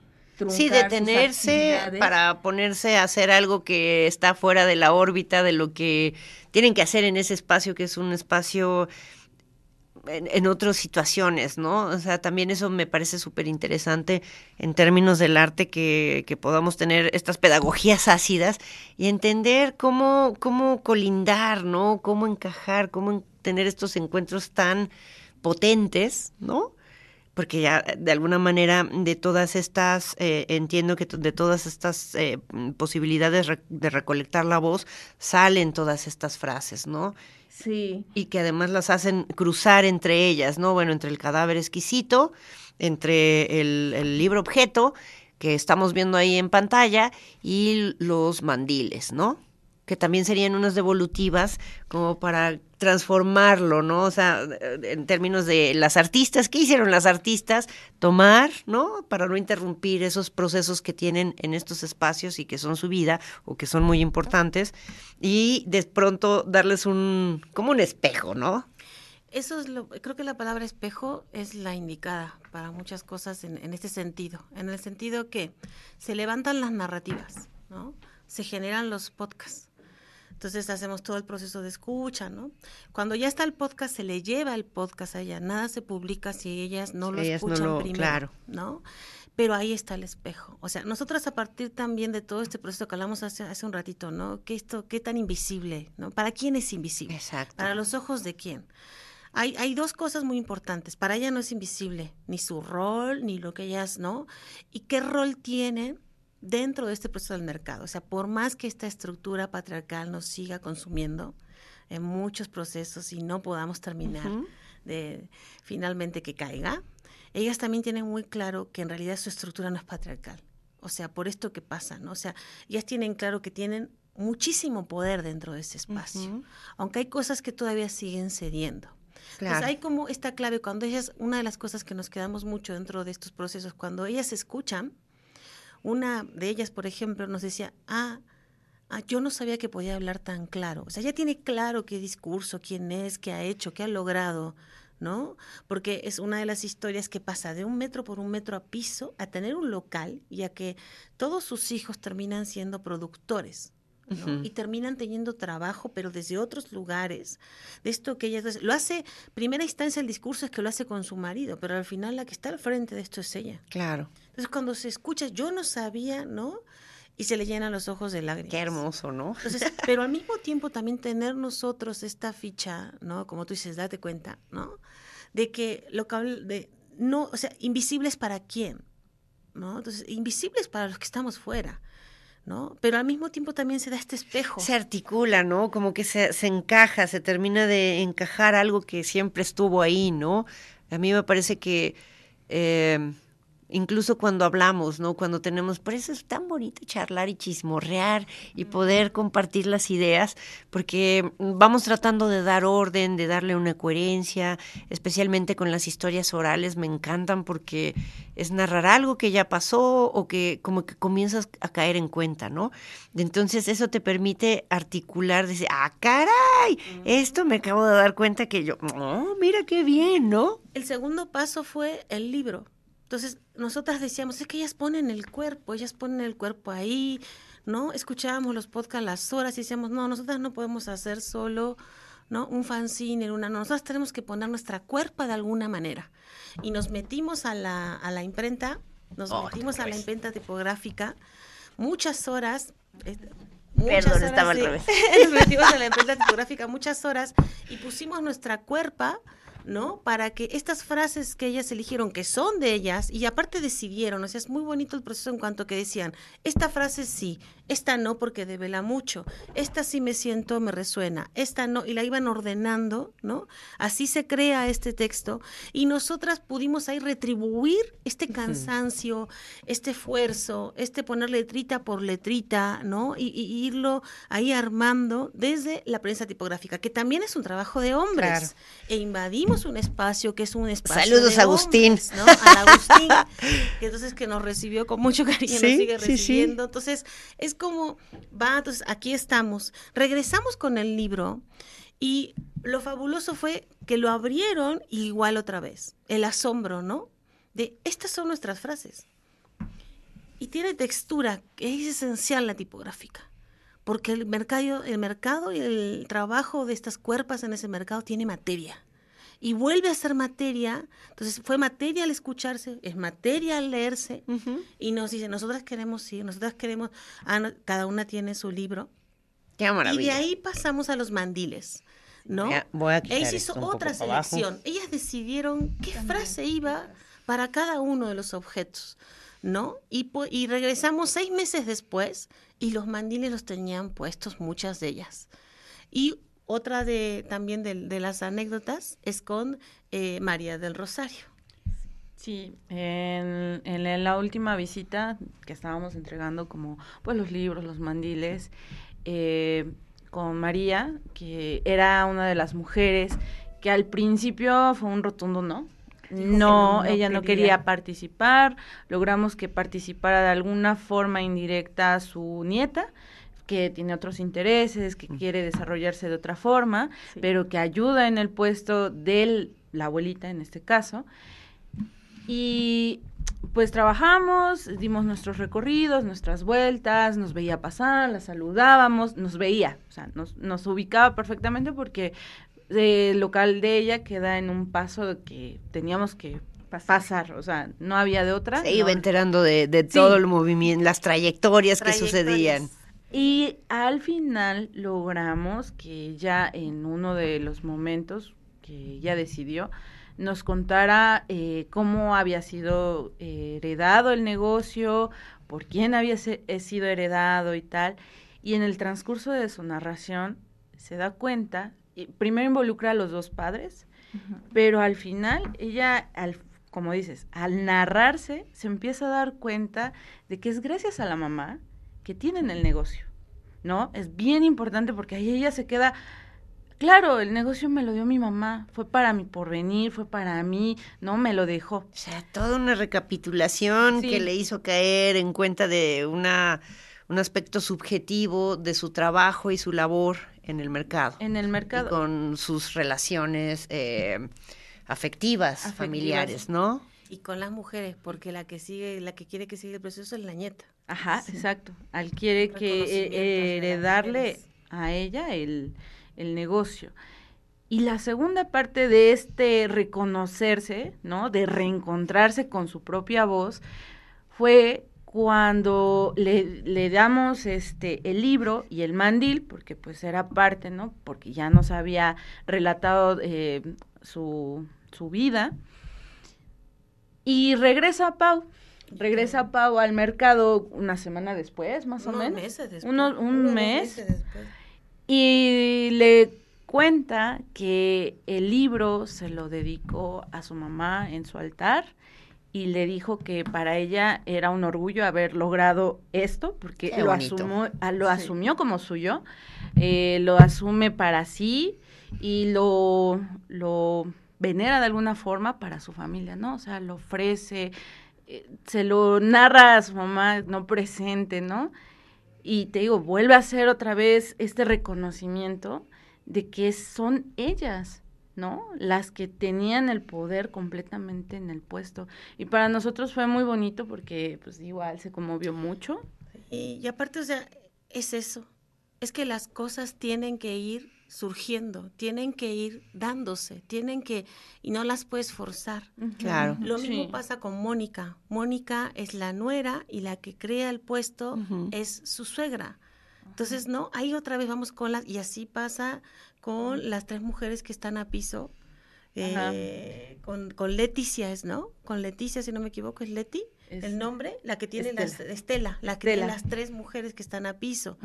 sí detenerse para ponerse a hacer algo que está fuera de la órbita de lo que tienen que hacer en ese espacio que es un espacio en, otras situaciones, ¿no? O sea, también eso me parece súper interesante en términos del arte que, que, podamos tener estas pedagogías ácidas y entender cómo, cómo colindar, ¿no? Cómo encajar, cómo tener estos encuentros tan potentes, ¿no? Porque ya de alguna manera de todas estas, eh, entiendo que de todas estas eh, posibilidades de recolectar la voz salen todas estas frases, ¿no? Sí. Y que además las hacen cruzar entre ellas, ¿no? Bueno, entre el cadáver exquisito, entre el, libro objeto que estamos viendo ahí en pantalla y los mandiles, ¿no? Que también serían unas devolutivas como para transformarlo, ¿no? O sea, en términos de las artistas, ¿qué hicieron las artistas? Tomar, ¿no? Para no interrumpir esos procesos que tienen en estos espacios y que son su vida o que son muy importantes y de pronto darles un, como un espejo, ¿no? Eso es lo, creo que la palabra espejo es la indicada para muchas cosas en, en este sentido, en el sentido que se levantan las narrativas, ¿no? Se generan los podcasts entonces hacemos todo el proceso de escucha, ¿no? Cuando ya está el podcast, se le lleva el podcast a ella. Nada se publica si ellas no lo escuchan primero, claro. ¿no? Pero ahí está el espejo. O sea, nosotras a partir también de todo este proceso que hablamos hace, hace un ratito, ¿no? ¿Qué, esto, ¿Qué tan invisible? ¿no? ¿Para quién es invisible? Exacto. ¿Para los ojos de quién? Hay, hay, dos cosas muy importantes. Para ella no es invisible ni su rol, ni lo que ellas, ¿no? ¿Y qué rol tienen dentro de este proceso del mercado. O sea, por más que esta estructura patriarcal nos siga consumiendo en muchos procesos y no podamos terminar de finalmente que caiga, ellas también tienen muy claro que en realidad su estructura no es patriarcal. O sea, por esto que pasa, ¿no? O sea, ellas tienen claro que tienen muchísimo poder dentro de ese espacio, aunque hay cosas que todavía siguen cediendo. Claro. hay como esta clave, cuando ellas, una de las cosas que nos quedamos mucho dentro de estos procesos, cuando ellas escuchan, una de ellas, por ejemplo, nos decía, ah, ah, yo no sabía que podía hablar tan claro. O sea, ya tiene claro qué discurso, quién es, qué ha hecho, qué ha logrado, ¿no? Porque es una de las historias que pasa de un metro por un metro a piso a tener un local y a que todos sus hijos terminan siendo productores. Y terminan teniendo trabajo, pero desde otros lugares. De esto que ella lo hace, primera instancia el discurso es que lo hace con su marido, pero al final la que está al frente de esto es ella. Claro. Entonces cuando se escucha, yo no sabía, ¿no? Y se le llenan los ojos de lágrimas. Qué hermoso, ¿no? Entonces, pero al mismo tiempo también tener nosotros esta ficha, ¿no? Como tú dices, date cuenta, ¿no? De que lo que de no, o sea, invisibles para quién, ¿no? Entonces, invisibles para los que estamos fuera. ¿No? Pero al mismo tiempo también se da este espejo. Se articula, ¿no? Como que se, se encaja, se termina de encajar algo que siempre estuvo ahí, ¿no? A mí me parece que eh, incluso cuando hablamos, ¿no? Cuando tenemos, por eso es tan bonito charlar y chismorrear y poder compartir las ideas, porque vamos tratando de dar orden, de darle una coherencia, especialmente con las historias orales, me encantan porque es narrar algo que ya pasó o que como que comienzas a caer en cuenta, ¿no? Entonces eso te permite articular, decir, ah, caray, esto me acabo de dar cuenta que yo, oh, mira qué bien, ¿no? El segundo paso fue el libro entonces, nosotras decíamos, es que ellas ponen el cuerpo, ellas ponen el cuerpo ahí, ¿no? Escuchábamos los podcasts las horas y decíamos, no, nosotras no podemos hacer solo, ¿no? Un fanzine, una, no, nosotras tenemos que poner nuestra cuerpo de alguna manera. Y nos metimos a la, a la imprenta, nos metimos a la imprenta tipográfica, muchas horas, Muchas Perdón, estaba al revés. Nos metimos a la imprenta tipográfica muchas horas y pusimos nuestra cuerpa ¿no? Para que estas frases que ellas eligieron, que son de ellas, y aparte decidieron, o sea, es muy bonito el proceso en cuanto que decían, esta frase sí, esta no porque devela mucho, esta sí me siento, me resuena, esta no, y la iban ordenando, ¿no? Así se crea este texto, y nosotras pudimos ahí retribuir este cansancio, este esfuerzo, este poner letrita por letrita, ¿no? Y, irlo ahí armando desde la prensa tipográfica, que también es un trabajo de hombres, e invadimos un espacio que es un espacio. Saludos, Agustín. ¿no? A Agustín, que entonces que nos recibió con mucho cariño, nos sigue recibiendo. Entonces, es como, va, entonces aquí estamos. Regresamos con el libro y lo fabuloso fue que lo abrieron igual otra vez. El asombro, ¿no? De estas son nuestras frases. Y tiene textura, que es esencial la tipográfica porque el mercado, el mercado y el trabajo de estas cuerpas en ese mercado tiene materia y vuelve a ser materia. Entonces fue materia al escucharse, es materia al leerse y nos dice, nosotras queremos ir, nosotras queremos, ah, cada una tiene su libro. Qué maravilla. Y de ahí pasamos a los mandiles. ¿No? Voy a Ellas hizo otra selección. Ellas decidieron qué frase iba para cada uno de los objetos, ¿no? Y, y regresamos seis meses después y los mandiles los tenían puestos muchas de ellas. Y otra de también de, las anécdotas es con eh, María del Rosario. Sí, en, en, la última visita que estábamos entregando como pues los libros, los mandiles, eh, con María, que era una de las mujeres que al principio fue un rotundo no. No, ella no quería participar, logramos que participara de alguna forma indirecta su nieta, que tiene otros intereses, que quiere desarrollarse de otra forma, pero que ayuda en el puesto de la abuelita en este caso. Y pues trabajamos, dimos nuestros recorridos, nuestras vueltas, nos veía pasar, la saludábamos, nos veía, o sea, nos, nos ubicaba perfectamente porque el local de ella queda en un paso de que teníamos que pasar, o sea, no había de otra. Se iba enterando de, todo el movimiento, las trayectorias, que sucedían. Y al final logramos que ya en uno de los momentos que ella decidió, nos contara eh, cómo había sido eh, heredado el negocio, por quién había eh, sido heredado y tal. Y en el transcurso de su narración se da cuenta, y primero involucra a los dos padres, pero al final ella, al como dices, al narrarse, se empieza a dar cuenta de que es gracias a la mamá que tienen el negocio, ¿no? Es bien importante porque ahí ella se queda, claro, el negocio me lo dio mi mamá, fue para mi porvenir, fue para mí, no me lo dejó. O sea, toda una recapitulación que le hizo caer en cuenta de una un aspecto subjetivo de su trabajo y su labor en el mercado. En el mercado. Y con sus relaciones eh, afectivas, familiares, ¿no? Y con las mujeres, porque la que sigue, la que quiere que siga el proceso es la nieta. Ajá, exacto. Al quiere que eh, heredarle a ella el, el negocio. Y la segunda parte de este reconocerse, ¿no? De reencontrarse con su propia voz, fue cuando le, damos este el libro y el mandil, porque pues era parte, ¿no? Porque ya nos había relatado eh, su, su vida. Y regresa Pau, regresa Pau al mercado una semana después, más o menos. Meses después. un mes. Después. Y le cuenta que el libro se lo dedicó a su mamá en su altar y le dijo que para ella era un orgullo haber logrado esto, porque lo, asumió, ah, lo asumió como suyo, eh, lo asume para sí y lo, lo venera de alguna forma para su familia, ¿no? O sea, lo ofrece, eh, se lo narra a su mamá no presente, ¿no? Y te digo, vuelve a hacer otra vez este reconocimiento de que son ellas, ¿no? Las que tenían el poder completamente en el puesto. Y para nosotros fue muy bonito porque, pues, igual se conmovió mucho. Y, aparte, o sea, es eso. Es que las cosas tienen que ir surgiendo, tienen que ir dándose, tienen que, y no las puedes forzar. Claro. Lo mismo pasa con Mónica. Mónica es la nuera y la que crea el puesto es su suegra. Entonces, no, ahí otra vez vamos con las, y así pasa con las tres mujeres que están a piso, eh, con, con, Leticia es, ¿no? Con Leticia, si no me equivoco, es Leti, el nombre, la que tiene Estela. las, Estela, la que tiene las tres mujeres que están a piso.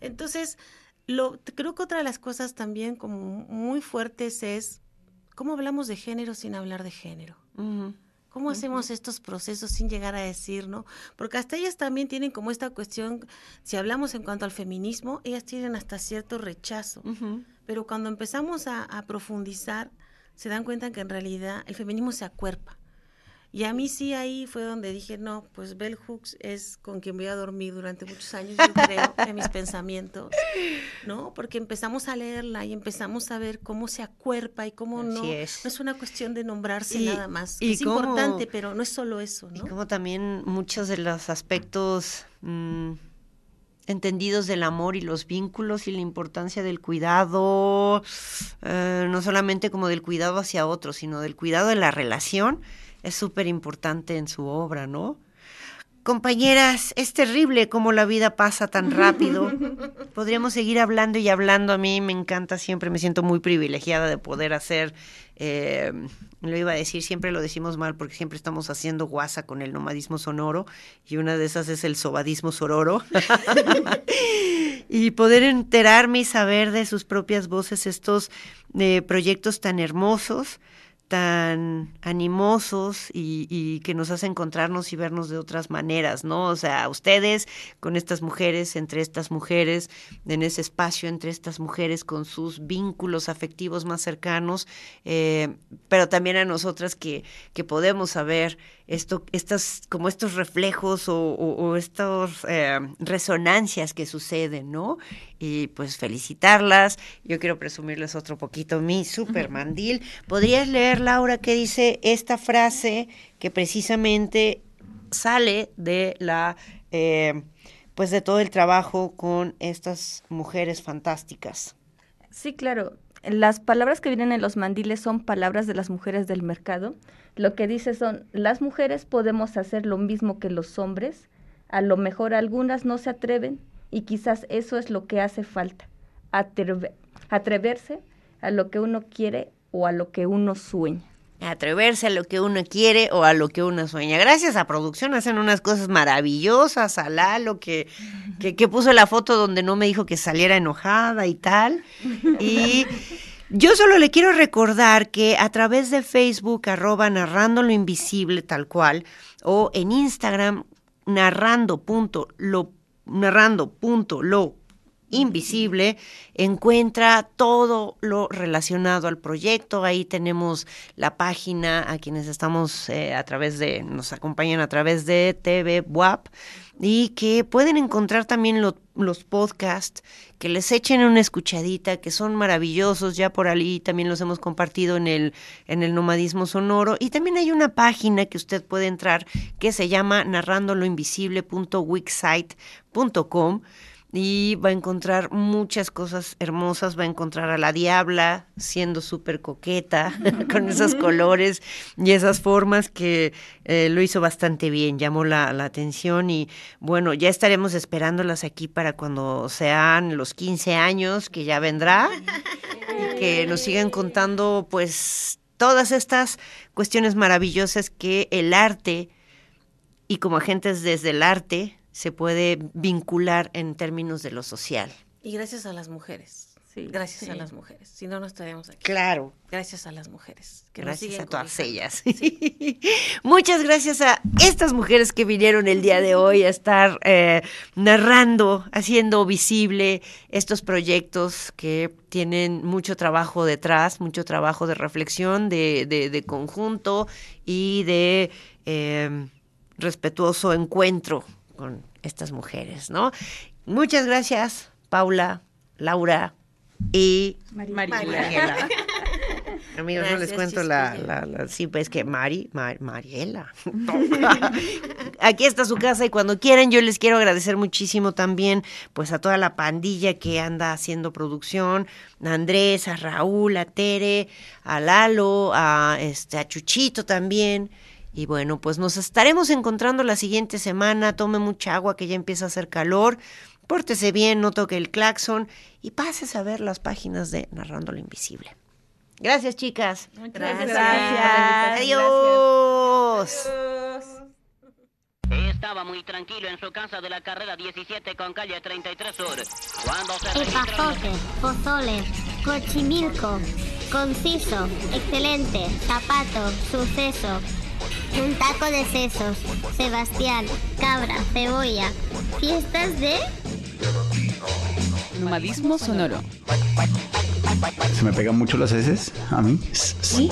Entonces, lo, creo que otra de las cosas también como muy fuertes es cómo hablamos de género sin hablar de género. ¿Cómo hacemos estos procesos sin llegar a decir, no? Porque hasta ellas también tienen como esta cuestión, si hablamos en cuanto al feminismo, ellas tienen hasta cierto rechazo. Pero cuando empezamos a, a, profundizar, se dan cuenta que en realidad el feminismo se acuerpa. Y a mí sí ahí fue donde dije, no, pues Bell Hooks es con quien voy a dormir durante muchos años, yo creo, en mis pensamientos, ¿no? Porque empezamos a leerla y empezamos a ver cómo se acuerpa y cómo no. Es. No es una cuestión de nombrarse nada más. es importante, pero no es solo eso, ¿no? Y como también muchos de los aspectos mm, entendidos del amor y los vínculos y la importancia del cuidado, eh, no solamente como del cuidado hacia otros, sino del cuidado de la relación es súper importante en su obra, ¿no? Compañeras, es terrible cómo la vida pasa tan rápido. Podríamos seguir hablando y hablando. A mí me encanta siempre, me siento muy privilegiada de poder hacer, eh, lo iba a decir, siempre lo decimos mal porque siempre estamos haciendo guasa con el nomadismo sonoro y una de esas es el sobadismo sororo. y poder enterarme y saber de sus propias voces estos eh, proyectos tan hermosos tan animosos y, que nos hace encontrarnos y vernos de otras maneras, ¿no? O sea, ustedes con estas mujeres, entre estas mujeres, en ese espacio entre estas mujeres con sus vínculos afectivos más cercanos, eh, pero también a nosotras que, que podemos saber esto, estas, como estos reflejos o, estas eh, resonancias que suceden, ¿no? Y pues felicitarlas. Yo quiero presumirles otro poquito mi super mandil. ¿Podrías leer, Laura, qué dice esta frase que precisamente sale de la, eh, pues de todo el trabajo con estas mujeres fantásticas? Sí, claro. Las palabras que vienen en los mandiles son palabras de las mujeres del mercado lo que dice son, las mujeres podemos hacer lo mismo que los hombres, a lo mejor algunas no se atreven y quizás eso es lo que hace falta, atreverse a lo que uno quiere o a lo que uno sueña. Atreverse a lo que uno quiere o a lo que uno sueña. Gracias a producción hacen unas cosas maravillosas, a Lalo que, que, puso la foto donde no me dijo que saliera enojada y tal. Y Yo solo le quiero recordar que a través de Facebook, arroba narrando lo invisible tal cual, o en Instagram, narrando.lo narrando.lo invisible, encuentra todo lo relacionado al proyecto. Ahí tenemos la página a quienes estamos eh, a través de, nos acompañan a través de TV WAP y que pueden encontrar también los podcasts, que les echen una escuchadita, que son maravillosos, ya por ahí también los hemos compartido en el, en el nomadismo sonoro. Y también hay una página que usted puede entrar que se llama narrandoloinvisible.wixsite.com y va a encontrar muchas cosas hermosas, va a encontrar a la diabla siendo súper coqueta, con esos colores y esas formas que eh, lo hizo bastante bien, llamó la, la, atención y bueno, ya estaremos esperándolas aquí para cuando sean los 15 años, que ya vendrá, y que nos sigan contando pues todas estas cuestiones maravillosas que el arte y como agentes desde el arte, se puede vincular en términos de lo social. Y gracias a las mujeres. Sí, gracias a las mujeres. Si no, no estaríamos aquí. Claro. Gracias a las mujeres. gracias a todas ellas. Muchas gracias a estas mujeres que vinieron el día de hoy a estar eh, narrando, haciendo visible estos proyectos que tienen mucho trabajo detrás, mucho trabajo de reflexión, de, de, conjunto y de eh, respetuoso encuentro con estas mujeres, ¿no? Muchas gracias, Paula, Laura y Mariela. Amigos, no les cuento la, la, sí, pues que Mari, Mariela. Aquí está su casa y cuando quieran yo les quiero agradecer muchísimo también pues a toda la pandilla que anda haciendo producción, a Andrés, a Raúl, a Tere, a Lalo, a este a Chuchito también. Y bueno, pues nos estaremos encontrando la siguiente semana. Tome mucha agua que ya empieza a hacer calor. Pórtese bien, no toque el claxon y pases a ver las páginas de Narrando lo Invisible. Gracias, chicas. Muchas gracias. gracias. Adiós. Estaba muy tranquilo en su casa de la carrera 17 con calle 33 Sur. Cuando se Epazote, pozole, cochimilco, conciso, excelente, zapato, suceso. Un taco de sesos, Sebastián, cabra, cebolla. Fiestas de... Nomadismo sonoro. ¿Se me pegan mucho las heces a mí? Sí.